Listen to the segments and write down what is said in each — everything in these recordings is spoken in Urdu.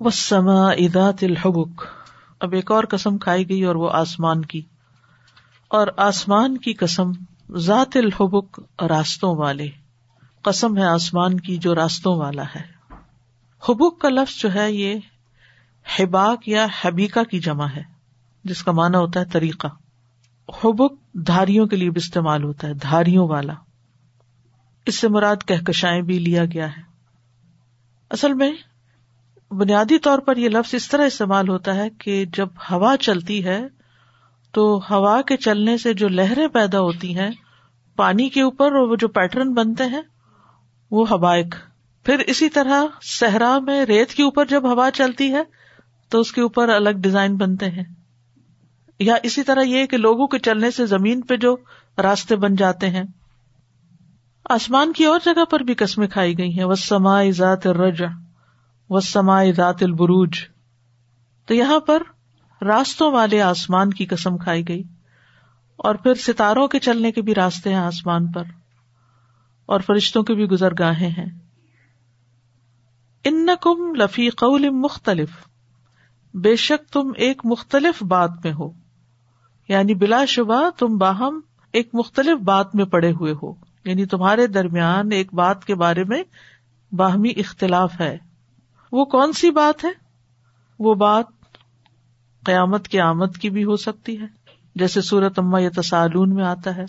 وہ سما ادات الحبک اب ایک اور قسم کھائی گئی اور وہ آسمان کی۔ اور آسمان کی قسم ذات الحبک راستوں والے۔ قسم ہے آسمان کی جو راستوں والا ہے۔ حبک کا لفظ جو ہے یہ حباک یا حبیکا کی جمع ہے، جس کا مانا ہوتا ہے طریقہ۔ حبک دھاریوں کے لیے بھی استعمال ہوتا ہے، دھاریوں والا۔ اس سے مراد کہکشائیں بھی لیا گیا ہے۔ اصل میں بنیادی طور پر یہ لفظ اس طرح استعمال ہوتا ہے کہ جب ہوا چلتی ہے تو ہوا کے چلنے سے جو لہریں پیدا ہوتی ہیں، پانی کے اوپر وہ جو پیٹرن بنتے ہیں، وہ ہوائک پھر اسی طرح صحرا میں ریت کے اوپر جب ہوا چلتی ہے تو اس کے اوپر الگ ڈیزائن بنتے ہیں۔ یا اسی طرح یہ کہ لوگوں کے چلنے سے زمین پہ جو راستے بن جاتے ہیں۔ آسمان کی اور جگہ پر بھی قسمیں کھائی گئی ہیں۔ وہ سما ذات رج و سما ذات البروج۔ تو یہاں پر راستوں والے آسمان کی قسم کھائی گئی اور پھر ستاروں کے چلنے کے بھی راستے ہیں آسمان پر اور فرشتوں کے بھی گزر گاہیں ہیں۔ ان کم لفی قول مختلف۔ بے شک تم ایک مختلف بات میں ہو۔ یعنی بلا شبہ تم باہم ایک مختلف بات میں پڑے ہوئے ہو۔ یعنی تمہارے درمیان ایک بات کے بارے میں باہمی اختلاف ہے۔ وہ کون سی بات ہے؟ وہ بات قیامت کی آمد کی بھی ہو سکتی ہے۔ جیسے سورت اما یتسالون میں آتا ہے۔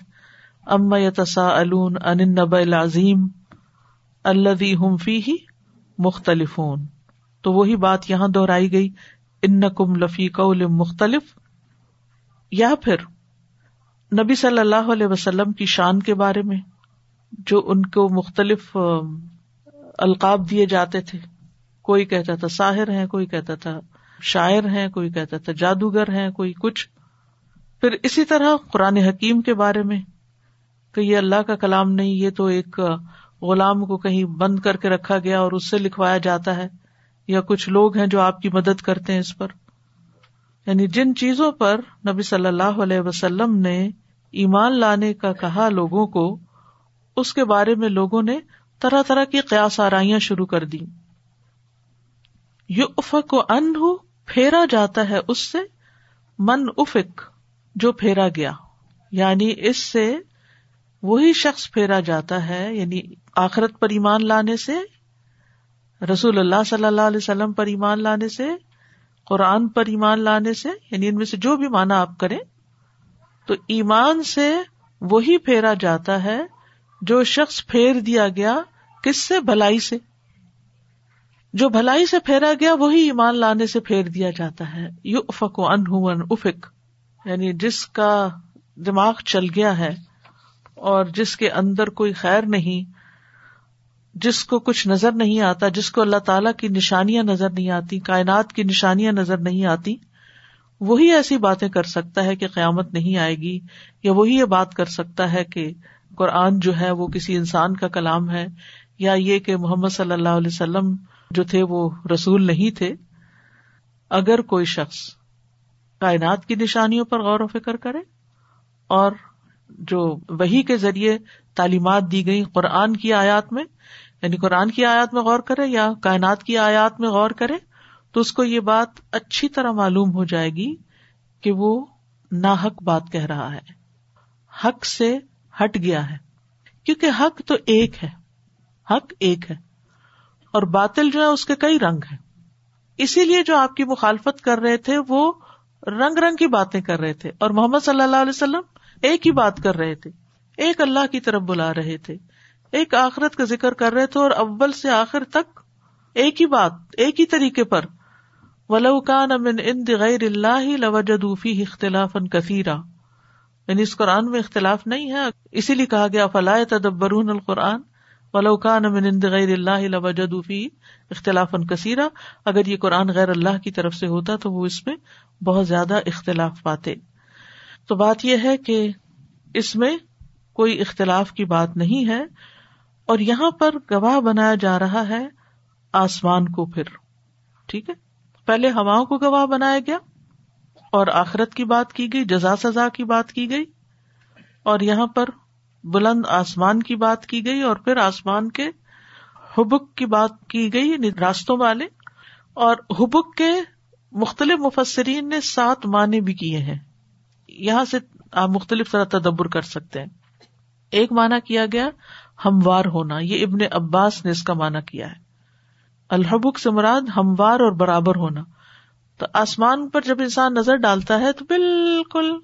اما یتسا ان نب العظیم اللہ ہم فی ہی مختلف تو وہی بات یہاں دہرائی گئی۔ ان کم لفی قول مختلف۔ یا پھر نبی صلی اللہ علیہ وسلم کی شان کے بارے میں جو ان کو مختلف القاب دیے جاتے تھے۔ کوئی کہتا تھا ساحر ہے کوئی کہتا تھا شاعر ہیں، کوئی کہتا تھا جادوگر ہیں، کوئی کچھ۔ پھر اسی طرح قرآن حکیم کے بارے میں کہ یہ اللہ کا کلام نہیں، یہ تو ایک غلام کو کہیں بند کر کے رکھا گیا اور اس سے لکھوایا جاتا ہے، یا کچھ لوگ ہیں جو آپ کی مدد کرتے ہیں اس پر۔ یعنی جن چیزوں پر نبی صلی اللہ علیہ وسلم نے ایمان لانے کا کہا لوگوں کو، اس کے بارے میں لوگوں نے طرح طرح کی قیاس آرائیاں شروع کر دی یو افک و ان پھیرا جاتا ہے اس سے، من افک، جو پھیرا گیا۔ یعنی اس سے وہی شخص پھیرا جاتا ہے یعنی آخرت پر ایمان لانے سے، رسول اللہ صلی اللہ علیہ وسلم پر ایمان لانے سے، قرآن پر ایمان لانے سے یعنی ان میں سے جو بھی مانا آپ کریں، تو ایمان سے وہی پھیرا جاتا ہے جو شخص پھیر دیا گیا، کس سے؟ بھلائی سے۔ جو بھلائی سے پھیرا گیا وہی ایمان لانے سے پھیر دیا جاتا ہے۔ یو افک و ان افک یعنی جس کا دماغ چل گیا ہے اور جس کے اندر کوئی خیر نہیں، جس کو کچھ نظر نہیں آتا، جس کو اللہ تعالی کی نشانیاں نظر نہیں آتی، کائنات کی نشانیاں نظر نہیں آتی، وہی ایسی باتیں کر سکتا ہے کہ قیامت نہیں آئے گی، یا وہی یہ بات کر سکتا ہے کہ قرآن جو ہے وہ کسی انسان کا کلام ہے، یا یہ کہ محمد صلی اللہ علیہ وسلم جو تھے وہ رسول نہیں تھے، اگر کوئی شخص کائنات کی نشانیوں پر غور و فکر کرے اور جو وہی کے ذریعے تعلیمات دی گئی قرآن کی آیات میں یعنی قرآن کی آیات میں غور کرے یا کائنات کی آیات میں غور کرے، تو اس کو یہ بات اچھی طرح معلوم ہو جائے گی کہ وہ ناحق بات کہہ رہا ہے۔ حق سے ہٹ گیا ہے۔ کیونکہ حق تو ایک ہے، حق ایک ہے۔ اور باطل جو ہے اس کے کئی رنگ ہیں۔ اسی لیے جو آپ کی مخالفت کر رہے تھے، وہ رنگ رنگ کی باتیں کر رہے تھے۔ اور محمد صلی اللہ علیہ وسلم ایک ہی بات کر رہے تھے۔ ایک اللہ کی طرف بلا رہے تھے۔ ایک آخرت کا ذکر کر رہے تھے اور اول سے آخر تک ایک ہی بات، ایک ہی طریقے پر۔ ولوکان امن ان غیر اللہ لوجدوفی اختلاف کثیرا یعنی اس قرآن میں اختلاف نہیں ہے۔ اسی لیے کہا گیا فلاح تدبرون القرآن؟ ولوکان امن غیر اللہ لوجدوفی اختلاف کثیرا اگر یہ قرآن غیر اللہ کی طرف سے ہوتا تو وہ اس میں بہت زیادہ اختلاف پاتے۔ تو بات یہ ہے کہ اس میں کوئی اختلاف کی بات نہیں ہے، اور یہاں پر گواہ بنایا جا رہا ہے آسمان کو پھر۔ ٹھیک ہے؟ پہلے ہواؤں کو گواہ بنایا گیا، اور آخرت کی بات کی گئی، جزا سزا کی بات کی گئی، اور یہاں پر بلند آسمان کی بات کی گئی اور پھر آسمان کے حبک کی بات کی گئی یعنی راستوں والے۔ اور حبک کے مختلف مفسرین نے سات معنی بھی کیے ہیں۔ یہاں سے آپ مختلف طرح تدبر کر سکتے ہیں۔ ایک معنی کیا گیا، ہموار ہونا، یہ ابن عباس نے اس کا معنی کیا ہے۔ الحبک سے مراد ہموار اور برابر ہونا۔ تو آسمان پر جب انسان نظر ڈالتا ہے تو بالکل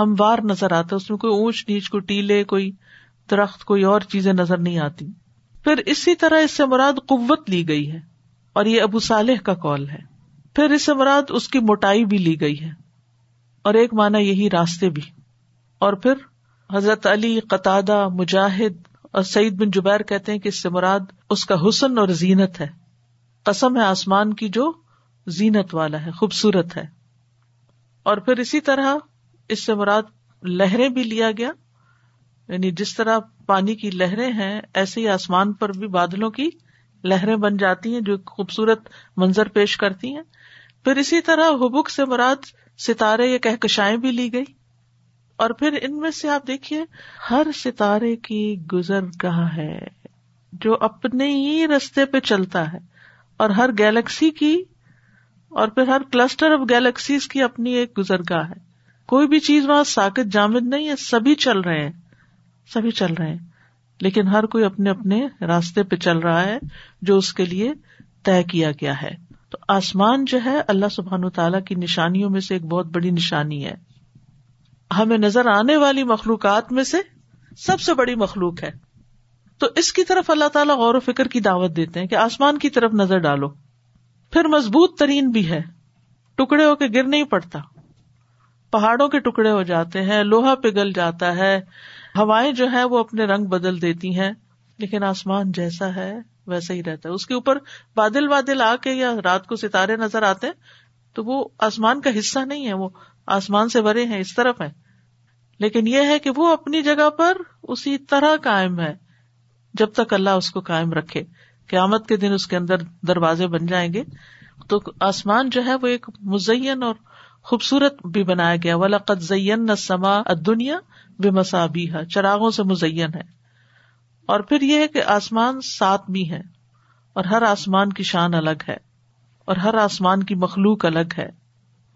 ہموار نظر آتا ہے اس میں کوئی اونچ نیچ، کوئی ٹیلے، کوئی درخت، کوئی اور چیزیں نظر نہیں آتی۔ پھر اسی طرح اس سے مراد قوت لی گئی ہے، اور یہ ابو صالح کا کال ہے۔ پھر اس سے مراد اس کی موٹائی بھی لی گئی ہے، اور ایک مانا یہی راستے بھی۔ اور پھر حضرت علی قطع مجاہد اور سعید بن جبیر کہتے ہیں کہ اس سے مراد اس کا حسن اور زینت ہے۔ قسم ہے آسمان کی جو زینت والا ہے، خوبصورت ہے۔ اور پھر اسی طرح اس سے مراد لہریں بھی لیا گیا یعنی جس طرح پانی کی لہریں ہیں، ایسے ہی آسمان پر بھی بادلوں کی لہریں بن جاتی ہیں جو خوبصورت منظر پیش کرتی ہیں۔ پھر اسی طرح حبک سے مراد ستارے یا کہکشائیں بھی لی گئی۔ اور پھر ان میں سے آپ دیکھیے، ہر ستارے کی گزر گاہ ہے، جو اپنے ہی رستے پہ چلتا ہے۔ اور ہر گیلیکسی کی، اور پھر ہر کلسٹر آف گیلیکسیز کی اپنی ایک گزر گاہ ہے۔ کوئی بھی چیز وہاں ساکت جامد نہیں ہے، سبھی چل رہے ہیں، سبھی چل رہے ہیں۔ لیکن ہر کوئی اپنے اپنے راستے پہ چل رہا ہے جو اس کے لیے طے کیا گیا ہے۔ تو آسمان جو ہے، اللہ سبحان تعالیٰ کی نشانیوں میں سے ایک بہت بڑی نشانی ہے۔ ہمیں نظر آنے والی مخلوقات میں سے سب سے بڑی مخلوق ہے۔ تو اس کی طرف اللہ تعالیٰ غور و فکر کی دعوت دیتے ہیں کہ آسمان کی طرف نظر ڈالو۔ پھر مضبوط ترین بھی ہے، ٹکڑے ہو کے گر نہیں پڑتا۔ پہاڑوں کے ٹکڑے ہو جاتے ہیں، لوہا پگھل جاتا ہے، ہوائیں جو ہے وہ اپنے رنگ بدل دیتی ہیں، لیکن آسمان جیسا ہے، ویسا ہی رہتا ہے۔ اس کے اوپر بادل بادل آ کے یا رات کو ستارے نظر آتے تو وہ آسمان کا حصہ نہیں ہے، وہ آسمان سے بھرے ہیں، اس طرف ہے لیکن یہ ہے کہ وہ اپنی جگہ پر اسی طرح قائم ہے، جب تک اللہ اس کو قائم رکھے۔ قیامت کے دن اس کے اندر دروازے بن جائیں گے، تو آسمان جو ہے وہ ایک مزین اور خوبصورت بھی بنایا گیا۔ والا قد زین نہ سما دنیا بے مسابی ہے چراغوں سے مزین ہے۔ اور پھر یہ ہے کہ آسمان سات بھی ہے اور ہر آسمان کی شان الگ ہے۔ اور ہر آسمان کی مخلوق الگ ہے۔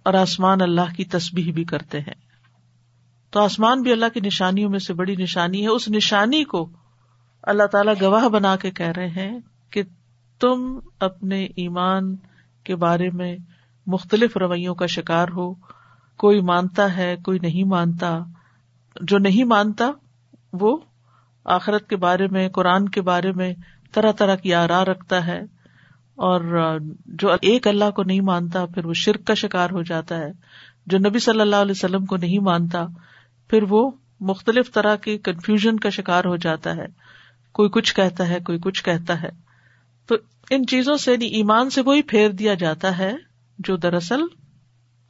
اور آسمان اللہ کی تسبیح بھی کرتے ہیں۔ تو آسمان بھی اللہ کی نشانیوں میں سے بڑی نشانی ہے۔ اس نشانی کو اللہ تعالی گواہ بنا کے کہہ رہے ہیں کہ تم اپنے ایمان کے بارے میں مختلف رویوں کا شکار ہو، کوئی مانتا ہے، کوئی نہیں مانتا۔ جو نہیں مانتا، وہ آخرت کے بارے میں، قرآن کے بارے میں طرح طرح کی آرا رکھتا ہے۔ اور جو ایک اللہ کو نہیں مانتا، پھر وہ شرک کا شکار ہو جاتا ہے۔ جو نبی صلی اللہ علیہ وسلم کو نہیں مانتا، پھر وہ مختلف طرح کی کنفیوژن کا شکار ہو جاتا ہے۔ کوئی کچھ کہتا ہے، کوئی کچھ کہتا ہے۔ تو ان چیزوں سے یعنی ایمان سے وہی پھیر دیا جاتا ہے۔ جو دراصل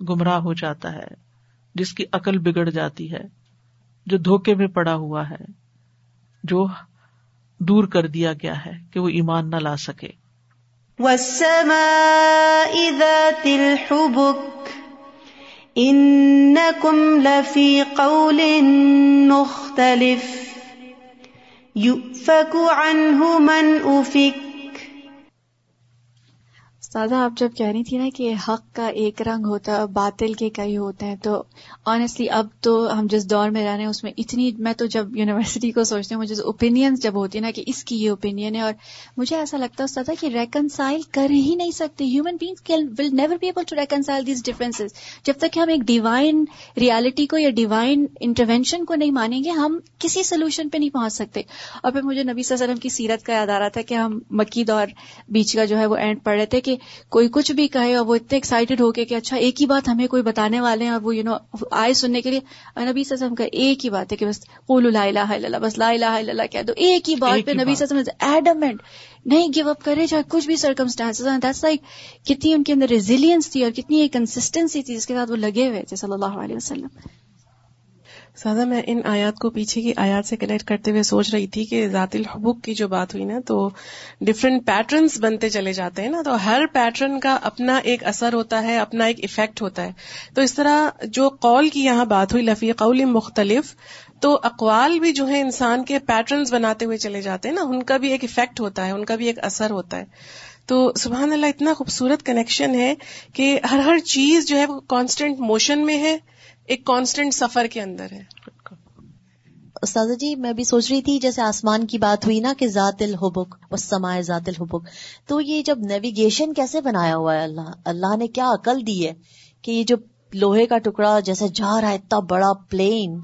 گمراہ ہو جاتا ہے، جس کی عقل بگڑ جاتی ہے، جو دھوکے میں پڑا ہوا ہے، جو دور کر دیا گیا ہے کہ وہ ایمان نہ لا سکے۔ لفی قول مختلف عنه من افک سادہ آپ جب کہہ رہی تھی نا کہ حق کا ایک رنگ ہوتا ہے باطل کے کئی ہوتے ہیں، تو آنےسٹلی اب تو ہم جس دور میں رہ رہے ہیں، اس میں اتنی، میں تو جب یونیورسٹی کو سوچتی ہوں، مجھے اوپینین جب ہوتی ہے نا کہ اس کی یہ اوپینین ہے، اور مجھے ایسا لگتا ہے کہ ریکنسائل کر ہی نہیں سکتے۔ Human beings will never be able to reconcile these difference جب تک کہ ہم ایک ڈیوائن ریالٹی کو یا ڈیوائن انٹروینشن کو نہیں مانیں گے، ہم کسی سولوشن پہ نہیں پہنچ سکتے۔ اور پھر مجھے نبی صلی اللہ علیہ وسلم کی سیرت کا یاد آ رہا تھا کہ ہم مکی دور بیچ کا جو ہے وہ اینڈ پڑھ رہے تھے کہ کوئی کچھ بھی کہے اور وہ اتنے ایکسائٹیڈ ہو کے کہ اچھا ایک ہی بات ہمیں کوئی بتانے والے ہیں اور وہ یو نو آئے سننے کے لیے۔ نبی سسم کا ایک ہی بات ہے کہ بس لا الہ الا اللہ بس لا الہ الا اللہ کہہ دو۔ ایک ہی بات پہ نبی سسم ایڈمنٹ نہیں گیو اپ کرے چاہے کچھ بھی سرکمسٹانس لائک کتنی ان کے اندر ریزیلینس تھی اور کتنی ایک کنسسٹینسی تھی جس کے ساتھ وہ لگے ہوئے تھے صلی اللہ علیہ وسلم۔ سادہ، میں ان آیات کو پیچھے کی آیات سے کنیکٹ کرتے ہوئے سوچ رہی تھی کہ ذات الحبوک کی جو بات ہوئی نا، تو ڈفرینٹ پیٹرنس بنتے چلے جاتے ہیں نا، تو ہر پیٹرن کا اپنا ایک اثر ہوتا ہے، اپنا ایک افیکٹ ہوتا ہے۔ تو اس طرح جو قول کی یہاں بات ہوئی، لفی قول مختلف، تو اقوال بھی جو ہے انسان کے پیٹرنس بناتے ہوئے چلے جاتے ہیں نا، ان کا بھی ایک افیکٹ ہوتا ہے، ان کا بھی ایک اثر ہوتا ہے۔ تو سبحان اللہ، اتنا خوبصورت کنیکشن ہے کہ ہر ہر چیز جو ہے وہ کانسٹینٹ موشن میں ہے۔ ایک کانسٹینٹ سفر کے اندر ہے۔ استاذہ جی میں بھی سوچ رہی تھی، جیسے آسمان کی بات ہوئی نا کہ ذات الحبک سمائے ذات الحبک، تو یہ جب نیویگیشن کیسے بنایا ہوا ہے اللہ؟ اللہ نے کیا عقل دی ہے کہ یہ جو لوہے کا ٹکڑا جیسے جا رہا ہے، اتنا بڑا پلین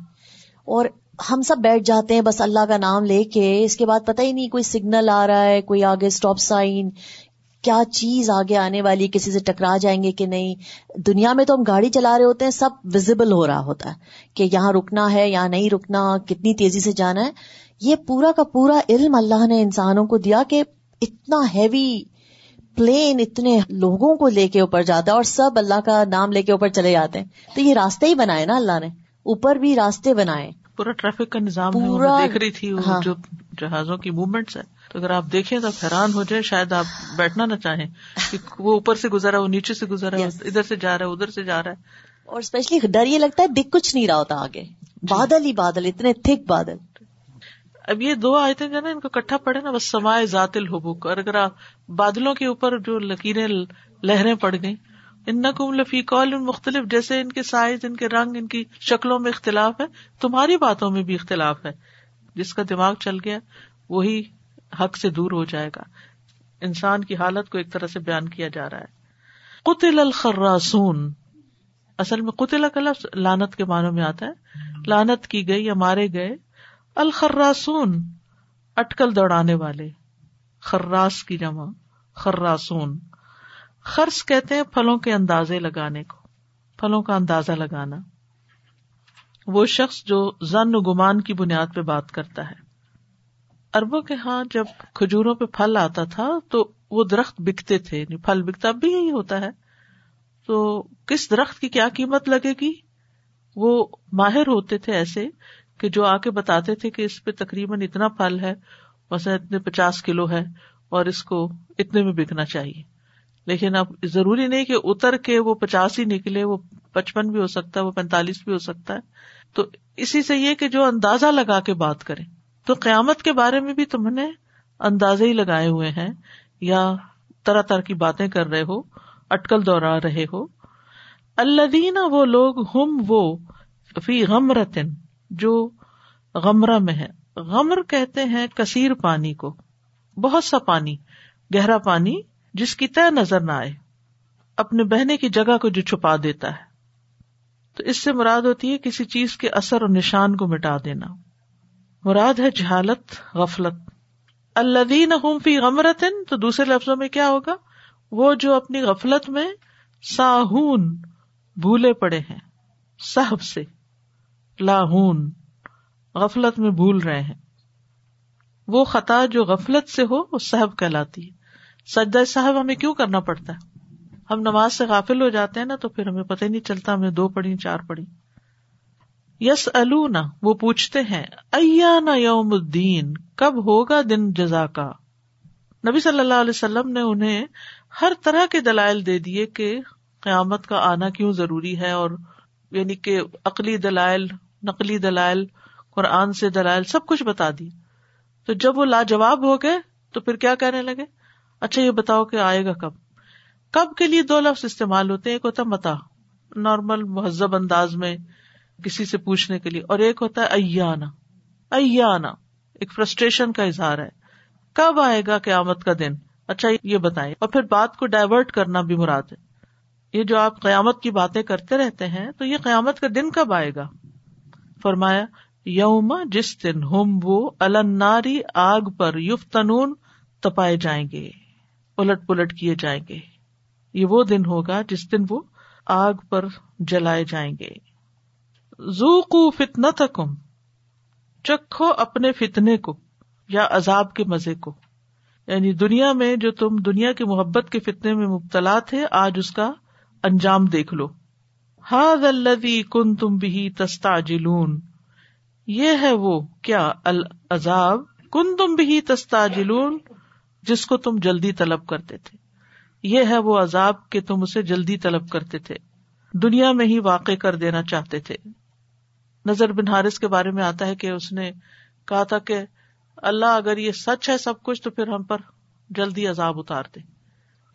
اور ہم سب بیٹھ جاتے ہیں، بس اللہ کا نام لے کے، اس کے بعد پتہ ہی نہیں، کوئی سگنل آ رہا ہے، کوئی آگے اسٹاپ سائن کیا چیز آگے آنے والی کسی سے ٹکرا جائیں گے کہ نہیں؟ دنیا میں تو ہم گاڑی چلا رہے ہوتے ہیں سب ویزیبل ہو رہا ہوتا ہے کہ یہاں رکنا ہے یہاں نہیں رکنا کتنی تیزی سے جانا ہے۔ یہ پورا کا پورا علم اللہ نے انسانوں کو دیا کہ اتنا ہیوی پلین اتنے لوگوں کو لے کے اوپر جاتا ہے اور سب اللہ کا نام لے کے اوپر چلے جاتے ہیں۔ تو یہ راستے ہی بنائے نا اللہ نے۔ اوپر بھی راستے بنائے۔ پورا ٹریفک کا نظام پورا- دیکھ رہی تھی ہاں۔ جو جہازوں کی موومنٹس ہے۔ تو اگر آپ دیکھیں تو آپ حیران ہو جائیں شاید آپ بیٹھنا نہ چاہیں کہ وہ اوپر سے گزرا وہ نیچے سے گزرا Yes. ادھر سے جا رہا ہے ادھر سے جا رہا ہے۔ اور اسپیشلی ڈر یہ لگتا ہے دکھ کچھ نہیں رہا ہوتا آگے۔ بادل ہی بادل اتنے تھک بادل۔ اب یہ دو آیتیں جو نا ان کو کٹھا پڑے نا بس سمائے ذات الحبوک۔ اور اگر آپ بادلوں کے اوپر جو لکیریں لہریں پڑ گئیں ان نقم لفی کال مختلف جیسے ان کے سائز ان کے رنگ ان کی شکلوں میں اختلاف ہے تمہاری باتوں میں بھی اختلاف ہے۔ جس کا دماغ چل گیا وہی حق سے دور ہو جائے گا۔ انسان کی حالت کو ایک طرح سے بیان کیا جا رہا ہے۔ قتل الخراسون اصل میں قتل کا لفظ لانت کے معنوں میں آتا ہے۔ لانت کی گئی یا مارے گئے۔ الخراسون اٹکل دوڑانے والے۔ خراس کی جمع۔ خراسون۔ خرس کہتے ہیں پھلوں کے اندازے لگانے کو۔ پھلوں کا اندازہ لگانا۔ وہ شخص جو زن و گمان کی بنیاد پہ بات کرتا ہے۔ اربوں کے ہاں جب کھجوروں پہ پھل آتا تھا تو وہ درخت بکتے تھے یعنی پھل بکتا، اب بھی یہی ہوتا ہے۔ تو کس درخت کی کیا قیمت لگے گی؟ وہ ماہر ہوتے تھے ایسے کہ جو آ کے بتاتے تھے کہ اس پہ تقریباً اتنا پھل ہے، مثلا اتنے پچاس کلو ہے اور اس کو اتنے میں بکنا چاہیے۔ لیکن اب ضروری نہیں کہ اتر کے وہ پچاس ہی نکلے، وہ پچپن بھی ہو سکتا ہے، وہ پینتالیس بھی ہو سکتا ہے۔ تو اسی سے یہ کہ جو اندازہ لگا کے بات کریں۔ تو قیامت کے بارے میں بھی تم نے اندازے ہی لگائے ہوئے ہیں یا طرح طرح کی باتیں کر رہے ہو، اٹکل دوہرا رہے ہو۔ الدین وہ لوگ ہم، وہ فی غمرتن، جو غمرہ میں ہے غمر کہتے ہیں کثیر پانی کو، بہت سا پانی، گہرا پانی، جس کی طے نظر نہ آئے، اپنے بہنے کی جگہ کو جو چھپا دیتا ہے۔ تو اس سے مراد ہوتی ہے کسی چیز کے اثر اور نشان کو مٹا دینا۔ مراد ہے جہالت، غفلت۔ الدین فی غمرتن، تو دوسرے لفظوں میں کیا ہوگا؟ وہ جو اپنی غفلت میں ساہون، بھولے پڑے ہیں صحب سے، لاہون، غفلت میں بھول رہے ہیں۔ وہ خطا جو غفلت سے ہو، وہ صحب کہلاتی ہے۔ سجدہ صاحب ہمیں کیوں کرنا پڑتا ہے؟ ہم نماز سے غافل ہو جاتے ہیں نا، تو پھر ہمیں پتہ ہی نہیں چلتا، ہمیں دو پڑھی، چار پڑھی۔ یس النا وہ پوچھتے ہیں ایانا یوم الدین، کب ہوگا دن جزا کا؟ نبی صلی اللہ علیہ وسلم نے انہیں ہر طرح کے دلائل دے دیے کہ قیامت کا آنا کیوں ضروری ہے اور یعنی کہ عقلی دلائل، نقلی دلائل، قرآن سے دلائل، سب کچھ بتا دی۔ تو جب وہ لاجواب ہو گئے، تو پھر کیا کہنے لگے؟ اچھا یہ بتاؤ کہ آئے گا کب؟ کب کے لیے دو لفظ استعمال ہوتے ہیں؟ ایک ہوتا متا، نارمل، مہذب انداز میں۔ کسی سے پوچھنے کے لیے۔ اور ایک ہوتا ہے ایانا۔ ایانا، ایک فرسٹریشن کا اظہار ہے۔ کب آئے گا قیامت کا دن؟ اچھا یہ بتائیں۔ اور پھر بات کو ڈائیورٹ کرنا بھی مراد ہے۔ یہ جو آپ قیامت کی باتیں کرتے رہتے ہیں، تو یہ قیامت کا دن کب آئے گا؟ فرمایا، یوم جس دن ہم وہ الناری آگ پر یوف تنون تپائے جائیں گے، الٹ پلٹ کیے جائیں گے۔ یہ وہ دن ہوگا جس دن وہ آگ پر جلائے جائیں گے۔ زو فتنا تکم چکھو اپنے فتنے کو یا عذاب کے مزے کو۔ یعنی دنیا میں جو تم دنیا کی محبت کے فتنے میں مبتلا تھے، آج اس کا انجام دیکھ لو۔ ہاد الدی کن تم بھی تستا جلون یہ ہے وہ کیا؟ العذاب۔ کن تم بھی تستا جلون جس کو تم جلدی طلب کرتے تھے۔ یہ ہے وہ عذاب کہ تم اسے جلدی طلب کرتے تھے۔ دنیا میں ہی واقع کر دینا چاہتے تھے۔ نظر بن حارث کے بارے میں آتا ہے کہ اس نے کہا تھا کہ اللہ اگر یہ سچ ہے سب کچھ تو پھر ہم پر جلدی عذاب اتار دے۔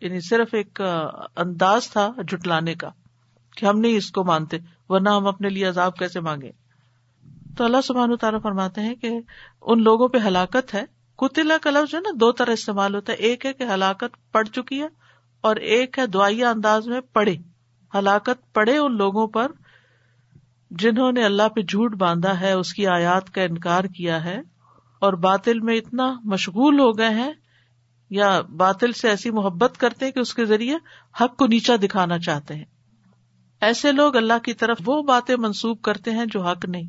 یعنی صرف ایک انداز تھا جٹلانے کا کہ ہم نہیں اس کو مانتے، ورنہ ہم اپنے لیے عذاب کیسے مانگے تو اللہ سبحان تعالیٰ فرماتے ہیں کہ ان لوگوں پہ ہلاکت ہے۔ کتلا کا لفظ جو ہے نا، دو طرح استعمال ہوتا ہے۔ ایک ہے کہ ہلاکت پڑ چکی ہے اور ایک ہے دعائیا انداز میں پڑے۔ ہلاکت پڑے ان لوگوں پر جنہوں نے اللہ پہ جھوٹ باندھا ہے، اس کی آیات کا انکار کیا ہے۔ اور باطل میں اتنا مشغول ہو گئے ہیں یا باطل سے ایسی محبت کرتے ہیں کہ اس کے ذریعے حق کو نیچا دکھانا چاہتے ہیں۔ ایسے لوگ اللہ کی طرف وہ باتیں منسوب کرتے ہیں جو حق نہیں۔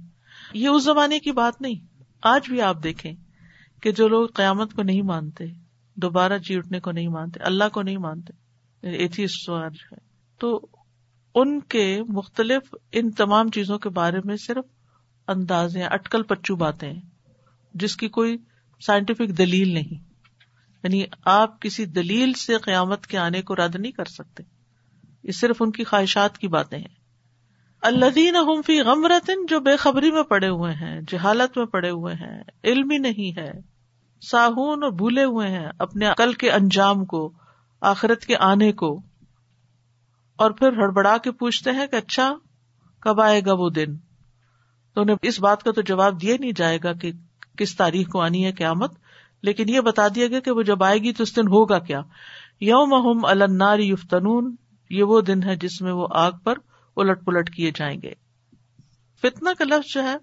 یہ اس زمانے کی بات نہیں۔ آج بھی آپ دیکھیں کہ جو لوگ قیامت کو نہیں مانتے، دوبارہ جی اٹھنے کو نہیں مانتے، اللہ کو نہیں مانتے یعنی ایتھیسٹ تو ان کے مختلف ان تمام چیزوں کے بارے میں صرف انداز اٹکل پچو باتیں ہیں، جس کی کوئی سائنٹیفک دلیل نہیں۔ یعنی آپ کسی دلیل سے قیامت کے آنے کو رد نہیں کر سکتے۔ یہ صرف ان کی خواہشات کی باتیں ہیں۔ اللہ فی غمرتن، جو بے خبری میں پڑے ہوئے ہیں، جہالت میں پڑے ہوئے ہیں، علم ہی نہیں ہے، ساہون اور بھولے ہوئے ہیں اپنے عقل کے انجام کو، آخرت کے آنے کو۔ اور پھر ہڑبڑا کے پوچھتے ہیں کہ اچھا کب آئے گا وہ دن؟ تو انہیں اس بات کا تو جواب دیا نہیں جائے گا کہ کس تاریخ کو آنی ہے قیامت، لیکن یہ بتا دیا گیا کہ وہ جب آئے گی تو اس دن ہوگا کیا؟ یوم النار یفتنون، یہ وہ دن ہے جس میں وہ آگ پر الٹ پلٹ کیے جائیں گے۔ فتنا کا لفظ جو ہے،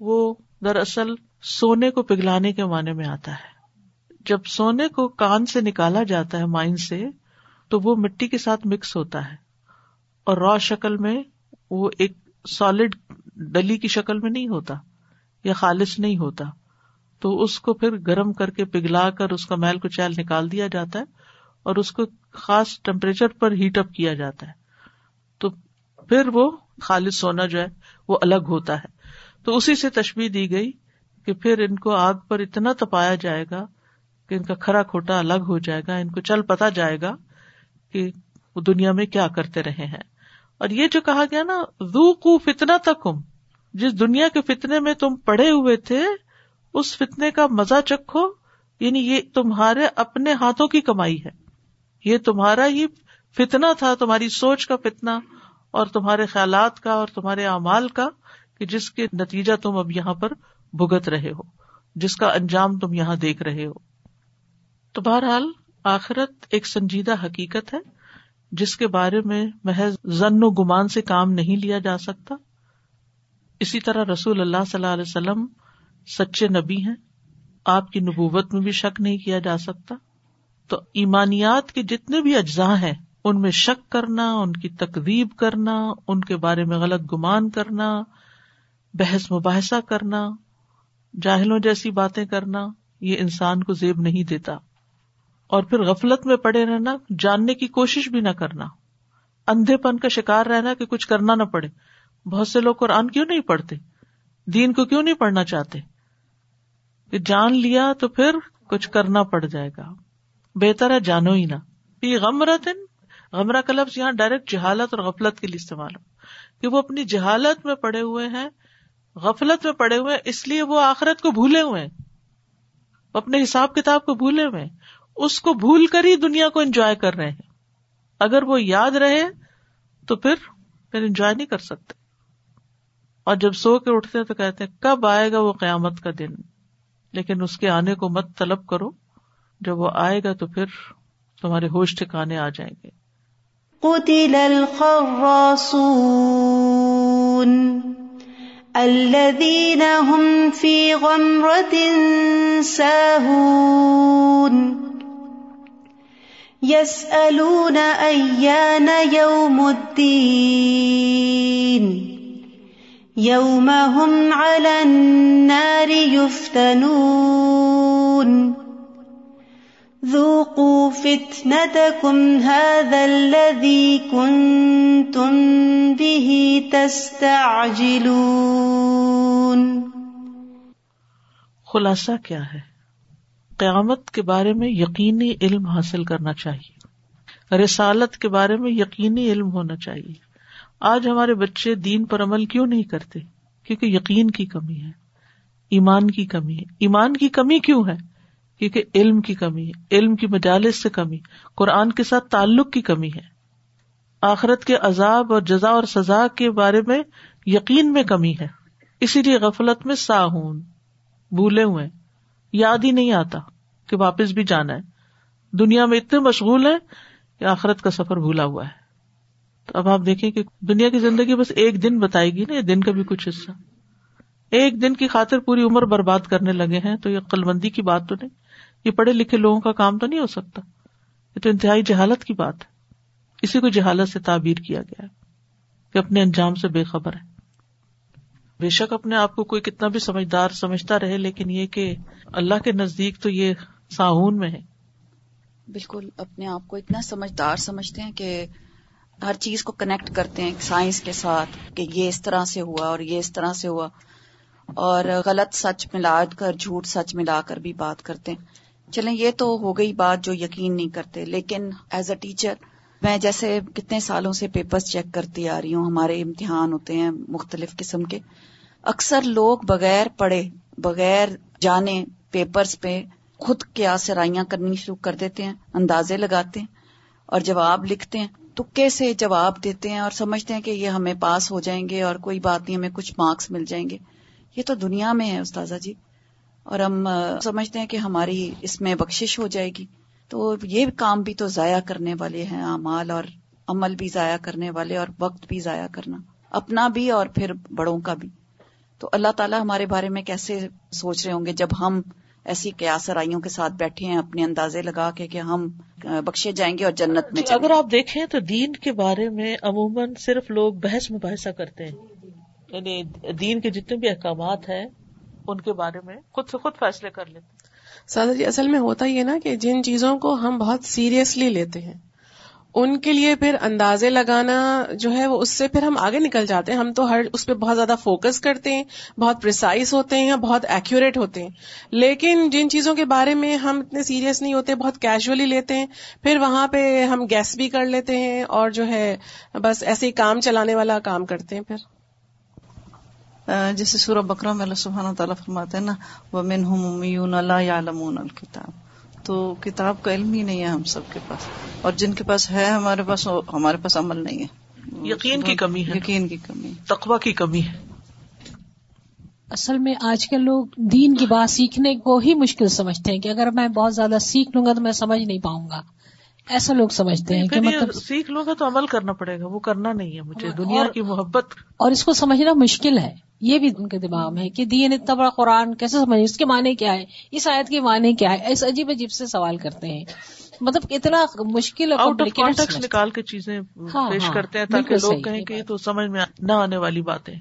وہ دراصل سونے کو پگلانے کے معنی میں آتا ہے۔ جب سونے کو کان سے نکالا جاتا ہے مائن سے، تو وہ مٹی کے ساتھ مکس ہوتا ہے۔ اور را شکل میں وہ ایک سالڈ ڈلی کی شکل میں نہیں ہوتا یا خالص نہیں ہوتا۔ تو اس کو پھر گرم کر کے پگھلا کر اس کا میل کو نکال دیا جاتا ہے اور اس کو خاص ٹیمپریچر پر ہیٹ اپ کیا جاتا ہے۔ تو پھر وہ خالص سونا جو ہے وہ الگ ہوتا ہے۔ تو اسی سے تشبیح دی گئی کہ پھر ان کو آگ پر اتنا تپایا جائے گا کہ ان کا کھرا کھوٹا الگ ہو جائے گا، ان کو چل پتا جائے گا کہ وہ دنیا میں کیا کرتے رہے ہیں۔ اور یہ جو کہا گیا نا زو کو فتنا تک جس دنیا کے فتنے میں تم پڑے ہوئے تھے، اس فتنے کا مزہ چکھو یعنی یہ تمہارے اپنے ہاتھوں کی کمائی ہے۔ یہ تمہارا ہی فتنا تھا، تمہاری سوچ کا فتنا اور تمہارے خیالات کا اور تمہارے اعمال کا، کہ جس کے نتیجہ تم اب یہاں پر بھگت رہے ہو، جس کا انجام تم یہاں دیکھ رہے ہو۔ تو بہرحال، آخرت ایک سنجیدہ حقیقت ہے۔ جس کے بارے میں محض زن و گمان سے کام نہیں لیا جا سکتا۔ اسی طرح رسول اللہ صلی اللہ علیہ وسلم سچے نبی ہیں۔ آپ کی نبوت میں بھی شک نہیں کیا جا سکتا۔ تو ایمانیات کے جتنے بھی اجزاء ہیں، ان میں شک کرنا، ان کی تقریب کرنا، ان کے بارے میں غلط گمان کرنا، بحث مباحثہ کرنا، جاہلوں جیسی باتیں کرنا، یہ انسان کو زیب نہیں دیتا۔ اور پھر غفلت میں پڑے رہنا، جاننے کی کوشش بھی نہ کرنا۔ اندھے پن کا شکار رہنا کہ کچھ کرنا نہ پڑے۔ بہت سے لوگ قرآن کیوں نہیں پڑھتے؟ دین کو کیوں نہیں پڑھنا چاہتے؟ کہ جان لیا تو پھر کچھ کرنا پڑ جائے گا۔ بہتر ہے جانو ہی نہ۔ غمرتن، غمرہ کا لفظ یہاں ڈائریکٹ جہالت اور غفلت کے لیے استعمال ہو۔ کہ وہ اپنی جہالت میں پڑے ہوئے ہیں، غفلت میں پڑے ہوئے ہیں، اس لیے وہ آخرت کو بھولے ہوئے ہیں۔ اپنے حساب کتاب کو بھولے ہوئے اس کو بھول کر ہی دنیا کو انجوائے کر رہے ہیں۔ اگر وہ یاد رہے تو پھر پھر انجوائے نہیں کر سکتے۔ اور جب سو کے اٹھتے تو کہتے ہیں، کب آئے گا وہ قیامت کا دن؟ لیکن اس کے آنے کو مت طلب کرو۔ جب وہ آئے گا تو پھر تمہارے ہوش ٹھکانے آ جائیں گے۔ قتل الخراصون الذين هم في غمرة ساهون يسألون أيان يوم الدين. يوم هم على النار يفتنون. ذوقوا فتنتكم هذا الذي كنتم به تستعجلون. خلاصہ کیا ہے؟ قیامت کے بارے میں یقینی علم حاصل کرنا چاہیے۔ رسالت کے بارے میں یقینی علم ہونا چاہیے۔ آج ہمارے بچے دین پر عمل کیوں نہیں کرتے؟ کیونکہ یقین کی کمی ہے۔ ایمان کی کمی ہے۔ ایمان کی کمی کیوں ہے؟ کیونکہ علم کی کمی ہے۔ علم کی مجالس سے کمی۔ قرآن کے ساتھ تعلق کی کمی ہے۔ آخرت کے عذاب اور جزا اور سزا کے بارے میں یقین میں کمی ہے۔ اسی لیے غفلت میں ساہون، بھولے ہوئے۔ یاد ہی نہیں آتا کہ واپس بھی جانا ہے۔ دنیا میں اتنے مشغول ہے کہ آخرت کا سفر بھولا ہوا ہے۔ تو اب آپ دیکھیں کہ دنیا کی زندگی بس ایک دن بتائے گی نا دن کا بھی کچھ حصہ۔ ایک دن کی خاطر پوری عمر برباد کرنے لگے ہیں، تو یہ قلبندی کی بات تو نہیں۔ یہ پڑھے لکھے لوگوں کا کام تو نہیں ہو سکتا۔ یہ تو انتہائی جہالت کی بات ہے۔ اسی کو جہالت سے تعبیر کیا گیا ہے کہ اپنے انجام سے بے خبر ہے بے شک اپنے آپ کو کوئی کتنا بھی سمجھدار سمجھتا رہے، لیکن یہ کہ اللہ کے نزدیک تو یہ ساہون میں ہے۔ بالکل، اپنے آپ کو اتنا سمجھدار سمجھتے ہیں کہ ہر چیز کو کنیکٹ کرتے ہیں سائنس کے ساتھ کہ یہ اس طرح سے ہوا اور یہ اس طرح سے ہوا۔ اور غلط سچ ملا کر، جھوٹ سچ ملا کر بھی بات کرتے ہیں۔ چلیں، یہ تو ہو گئی بات جو یقین نہیں کرتے، لیکن ایز اے ٹیچر میں جیسے کتنے سالوں سے پیپرز چیک کرتی آ رہی ہوں، ہمارے امتحان ہوتے ہیں مختلف قسم کے۔ اکثر لوگ بغیر پڑھے، بغیر جانے پیپرز پہ خود کیا سرائیاں کرنی شروع کر دیتے ہیں، اندازے لگاتے ہیں اور جواب لکھتے ہیں۔ تکے سے جواب دیتے ہیں اور سمجھتے ہیں کہ یہ ہمیں پاس ہو جائیں گے اور کوئی بات نہیں، ہمیں کچھ مارکس مل جائیں گے۔ یہ تو دنیا میں ہے، استاذہ جی۔ اور ہم سمجھتے ہیں کہ ہماری اس میں بخشش ہو جائے گی۔ تو یہ کام بھی تو ضائع کرنے والے ہیں اعمال اور عمل بھی ضائع کرنے والے اور وقت بھی ضائع کرنا اپنا بھی اور پھر بڑوں کا بھی۔ تو اللہ تعالیٰ ہمارے بارے میں کیسے سوچ رہے ہوں گے جب ہم ایسی قیاسرائیوں کے ساتھ بیٹھے ہیں اپنے اندازے لگا کے کہ ہم بخشے جائیں گے اور جنت میں اگر آپ دیکھیں تو دین کے بارے میں عموماً صرف لوگ بحث مباحثہ کرتے ہیں۔ یعنی دین کے جتنے بھی احکامات ہیں ان کے بارے میں خود سے خود فیصلے کر لیتے سادہ جی اصل میں ہوتا یہ نا کہ جن چیزوں کو ہم بہت سیریسلی لیتے ہیں، ان کے لیے پھر اندازے لگانا جو ہے وہ اس سے پھر ہم آگے نکل جاتے ہیں۔ ہم تو ہر اس پہ بہت زیادہ فوکس کرتے ہیں، بہت پرسائز ہوتے ہیں بہت ایکوریٹ ہوتے ہیں۔ لیکن جن چیزوں کے بارے میں ہم اتنے سیریس نہیں ہوتے، بہت کیجولی لیتے ہیں، پھر وہاں پہ ہم گیس بھی کر لیتے ہیں اور جو ہے بس ایسے ہی کام چلانے والا کام کرتے ہیں پھر۔ جیسے سورہ بکرا میں اللہ سبحانہ تعالیٰ فرماتے ہیں نا وہ من ہوں اللہ یا الکتاب تو کتاب کا علم ہی نہیں ہے ہم سب کے پاس۔ اور جن کے پاس ہے ہمارے پاس ہمارے پاس عمل نہیں ہے۔ یقین کی کمی ہے۔ یقین کی کمی تقوا کی کمی ہے۔ اصل میں آج کل لوگ دین کی بات سیکھنے کو ہی مشکل سمجھتے ہیں کہ اگر میں بہت زیادہ سیکھ لوں گا تو میں سمجھ نہیں پاؤں گا۔ ایسا لوگ سمجھتے ہیں کہ مطلب سیکھ لو گا تو عمل کرنا پڑے گا وہ کرنا نہیں ہے مجھے دنیا کی محبت۔ اور اس کو سمجھنا مشکل ہے یہ بھی ان کے دماغ میں ہے کہ دین اتنا بڑا قرآن کیسے سمجھ اس کے معنی کیا ہے؟ اس آیت کے معنی کیا ہے؟ ایسے عجیب عجیب سے سوال کرتے ہیں۔ مطلب اتنا مشکل نکال کے چیزیں ہاں، پیش ہاں، کرتے ہیں تاکہ لوگ کہیں کہ تو سمجھ میں نہ آنے والی باتیں۔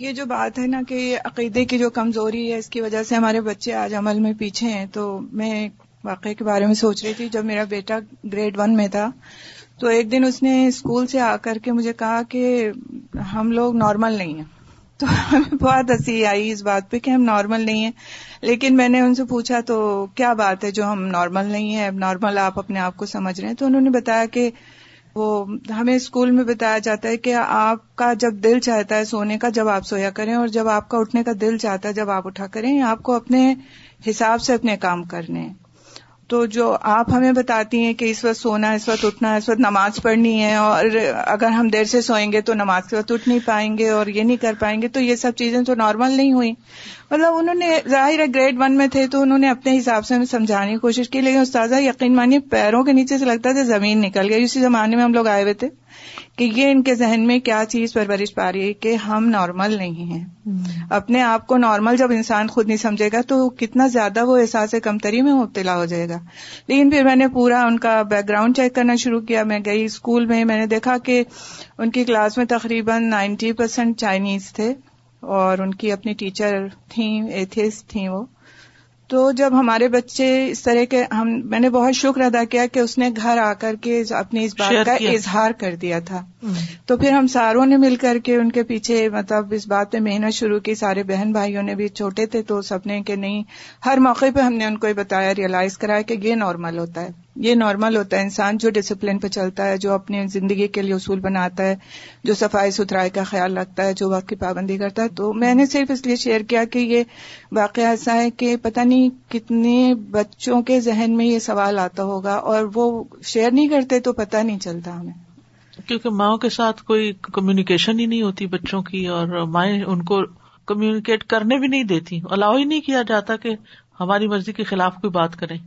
یہ جو بات ہے نا کہ عقیدے کی جو کمزوری ہے اس کی وجہ سے ہمارے بچے آج عمل میں پیچھے ہیں تو میں واقعے کے بارے میں سوچ رہی تھی جب میرا بیٹا گریڈ ون میں تھا۔ تو ایک دن اس نے اسکول سے آ کر کے مجھے کہا کہ ہم لوگ نارمل نہیں ہیں۔ تو ہمیں بہت ہنسی آئی اس بات پہ کہ ہم نارمل نہیں ہیں۔ لیکن میں نے ان سے پوچھا تو کیا بات ہے جو ہم نارمل نہیں ہیں؟ نارمل آپ اپنے آپ کو سمجھ رہے ہیں۔ تو انہوں نے بتایا کہ وہ ہمیں اسکول میں بتایا جاتا ہے کہ آپ کا جب دل چاہتا ہے سونے کا جب آپ سویا کریں، اور جب آپ کا اٹھنے کا دل چاہتا ہے جب آپ اٹھا کریں، آپ کو اپنے حساب سے اپنے کام کرنے ہیں۔ تو جو آپ ہمیں بتاتی ہیں کہ اس وقت سونا اس وقت اٹھنا اس وقت نماز پڑھنی ہے، اور اگر ہم دیر سے سوئیں گے تو نماز کے وقت اٹھ نہیں پائیں گے اور یہ نہیں کر پائیں گے، تو یہ سب چیزیں تو نارمل نہیں ہوئی مطلب انہوں نے ظاہر ہے گریڈ ون میں تھے تو انہوں نے اپنے حساب سے ہمیں سمجھانے کی کوشش کی، لیکن استاذہ یقین مانیے پیروں کے نیچے سے لگتا تھا زمین نکل گئی، اسی زمانے میں ہم لوگ آئے ہوئے تھے۔ کہ یہ ان کے ذہن میں کیا چیز پرورش پا رہی ہے کہ ہم نارمل نہیں ہیں۔ اپنے آپ کو نارمل جب انسان خود نہیں سمجھے گا تو کتنا زیادہ وہ احساس کمتری میں مبتلا ہو جائے گا۔ لیکن پھر میں نے پورا ان کا بیک گراؤنڈ چیک کرنا شروع کیا۔ میں گئی اسکول میں میں نے دیکھا کہ ان کی کلاس میں تقریباً نائنٹی پرسینٹ چائنیز تھے اور ان کی اپنی ٹیچر تھیں ایتھسٹ تھیں وہ۔ تو جب ہمارے بچے اس طرح کے ہم میں نے بہت شکر ادا کیا کہ اس نے گھر آ کر کے اپنی اس بات کا اظہار کر دیا تھا۔ تو پھر ہم ساروں نے مل کر کے ان کے پیچھے مطلب اس بات پہ محنت شروع کی۔ سارے بہن بھائیوں نے بھی چھوٹے تھے تو سب نے کہ نہیں ہر موقع پہ ہم نے ان کو یہ بتایا ریئلائز کرایا کہ یہ نارمل ہوتا ہے۔ یہ نارمل ہوتا ہے۔ انسان جو ڈسپلن پہ چلتا ہے، جو اپنی زندگی کے لیے اصول بناتا ہے، جو صفائی ستھرائی کا خیال رکھتا ہے، جو وقت کی پابندی کرتا ہے۔ تو میں نے صرف اس لیے شیئر کیا کہ یہ واقعہ ایسا ہے کہ پتہ نہیں کتنے بچوں کے ذہن میں یہ سوال آتا ہوگا اور وہ شیئر نہیں کرتے تو پتہ نہیں چلتا ہمیں۔ کیونکہ ماؤں کے ساتھ کوئی کمیونیکیشن ہی نہیں ہوتی بچوں کی اور مائیں ان کو کمیونیکیٹ کرنے بھی نہیں دیتی۔ الاؤ ہی نہیں کیا جاتا کہ ہماری مرضی کے خلاف کوئی بات کریں۔